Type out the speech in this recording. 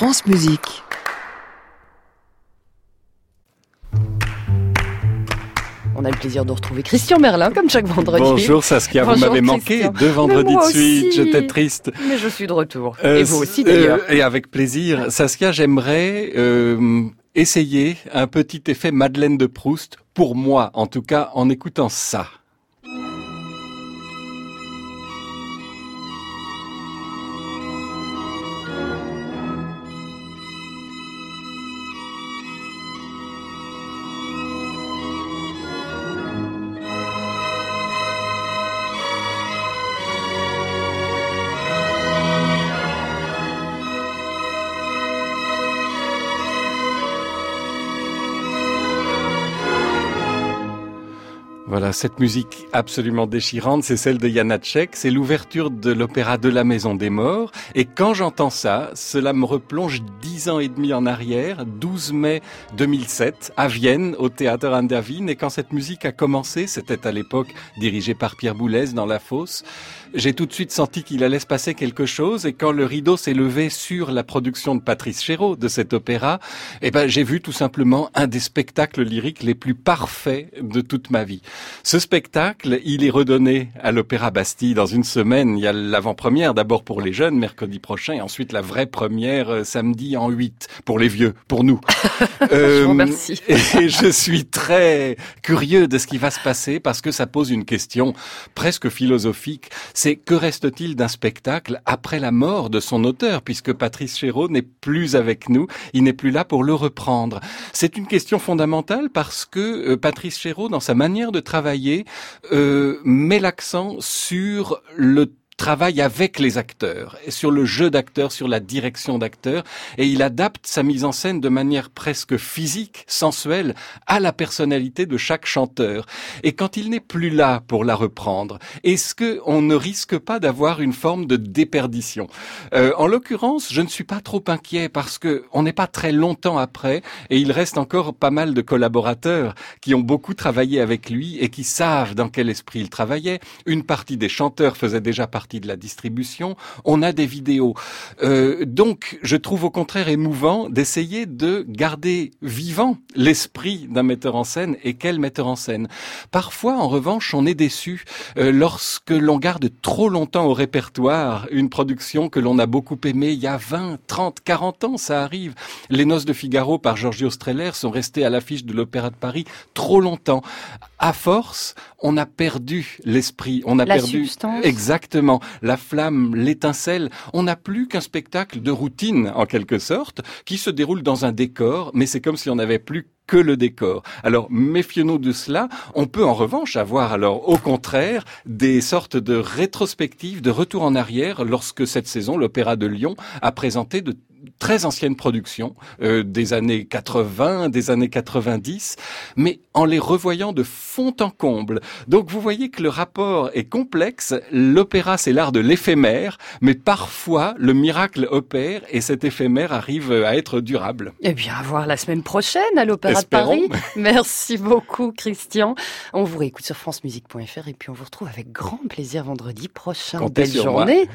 France Musique. On a le plaisir de retrouver Christian Merlin, comme chaque vendredi. Bonjour Saskia, vous m'avez manqué deux vendredis de suite, j'étais triste. Mais je suis de retour. et euh, vous aussi d'ailleurs. Euh, et avec plaisir. Saskia, j'aimerais euh, essayer un petit effet Madeleine de Proust, pour moi en tout cas, en écoutant ça. Voilà, cette musique absolument déchirante, c'est celle de Janacek, c'est l'ouverture de l'opéra de la Maison des Morts. Et quand j'entends ça, cela me replonge dix ans et demi en arrière, 12 mai 2007, à Vienne, au théâtre an Et quand cette musique a commencé, c'était à l'époque dirigé par Pierre Boulez dans La Fosse, j'ai tout de suite senti qu'il allait se passer quelque chose. Et quand le rideau s'est levé sur la production de Patrice Chéreau de cet opéra, eh ben, j'ai vu tout simplement un des spectacles lyriques les plus parfaits de toute ma vie. Ce spectacle, il est redonné à l'Opéra Bastille dans une semaine. Il y a l'avant-première d'abord pour les jeunes mercredi prochain et ensuite la vraie première euh, samedi en 8 pour les vieux, pour nous. euh, je vous remercie. et je suis très curieux de ce qui va se passer parce que ça pose une question presque philosophique. C'est que reste-t-il d'un spectacle après la mort de son auteur puisque Patrice Chéreau n'est plus avec nous, il n'est plus là pour le reprendre? C'est une question fondamentale parce que euh, Patrice Chéreau, dans sa manière de travailler euh, met l'accent sur le travaille avec les acteurs, sur le jeu d'acteurs, sur la direction d'acteurs, et il adapte sa mise en scène de manière presque physique, sensuelle, à la personnalité de chaque chanteur. Et quand il n'est plus là pour la reprendre, est-ce que on ne risque pas d'avoir une forme de déperdition? Euh, En l'occurrence, je ne suis pas trop inquiet parce que on n'est pas très longtemps après, et il reste encore pas mal de collaborateurs qui ont beaucoup travaillé avec lui et qui savent dans quel esprit il travaillait. Une partie des chanteurs faisait déjà partie de la distribution, on a des vidéos. Euh, donc, je trouve au contraire émouvant d'essayer de garder vivant l'esprit d'un metteur en scène et quel metteur en scène? Parfois, en revanche, on est déçu euh, lorsque l'on garde trop longtemps au répertoire une production que l'on a beaucoup aimée il y a 20, 30, 40 ans, ça arrive. Les Noces de Figaro par Giorgio Streller sont restées à l'affiche de l'Opéra de Paris trop longtemps. À force, on a perdu l'esprit, on a la perdu substance. exactement la flamme, l'étincelle. On n'a plus qu'un spectacle de routine, en quelque sorte, qui se déroule dans un décor, mais c'est comme si on n'avait plus que le décor. Alors méfions-nous de cela. On peut en revanche avoir alors au contraire des sortes de rétrospectives, de retour en arrière lorsque cette saison l'Opéra de Lyon a présenté de très anciennes productions euh, des années 80, des années 90, mais en les revoyant de fond en comble. Donc vous voyez que le rapport est complexe. L'opéra, c'est l'art de l'éphémère, mais parfois le miracle opère et cet éphémère arrive à être durable. Eh bien, à voir la semaine prochaine à l'Opéra de Paris. Merci beaucoup, Christian. On vous réécoute sur francemusique.fr et puis on vous retrouve avec grand plaisir vendredi prochain. Comptez Belle journée. moi.